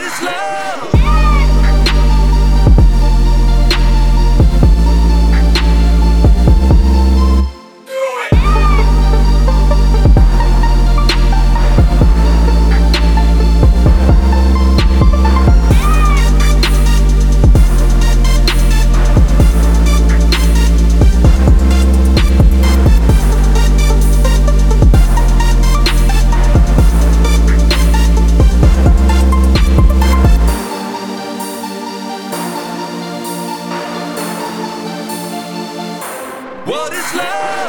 what is love? what is love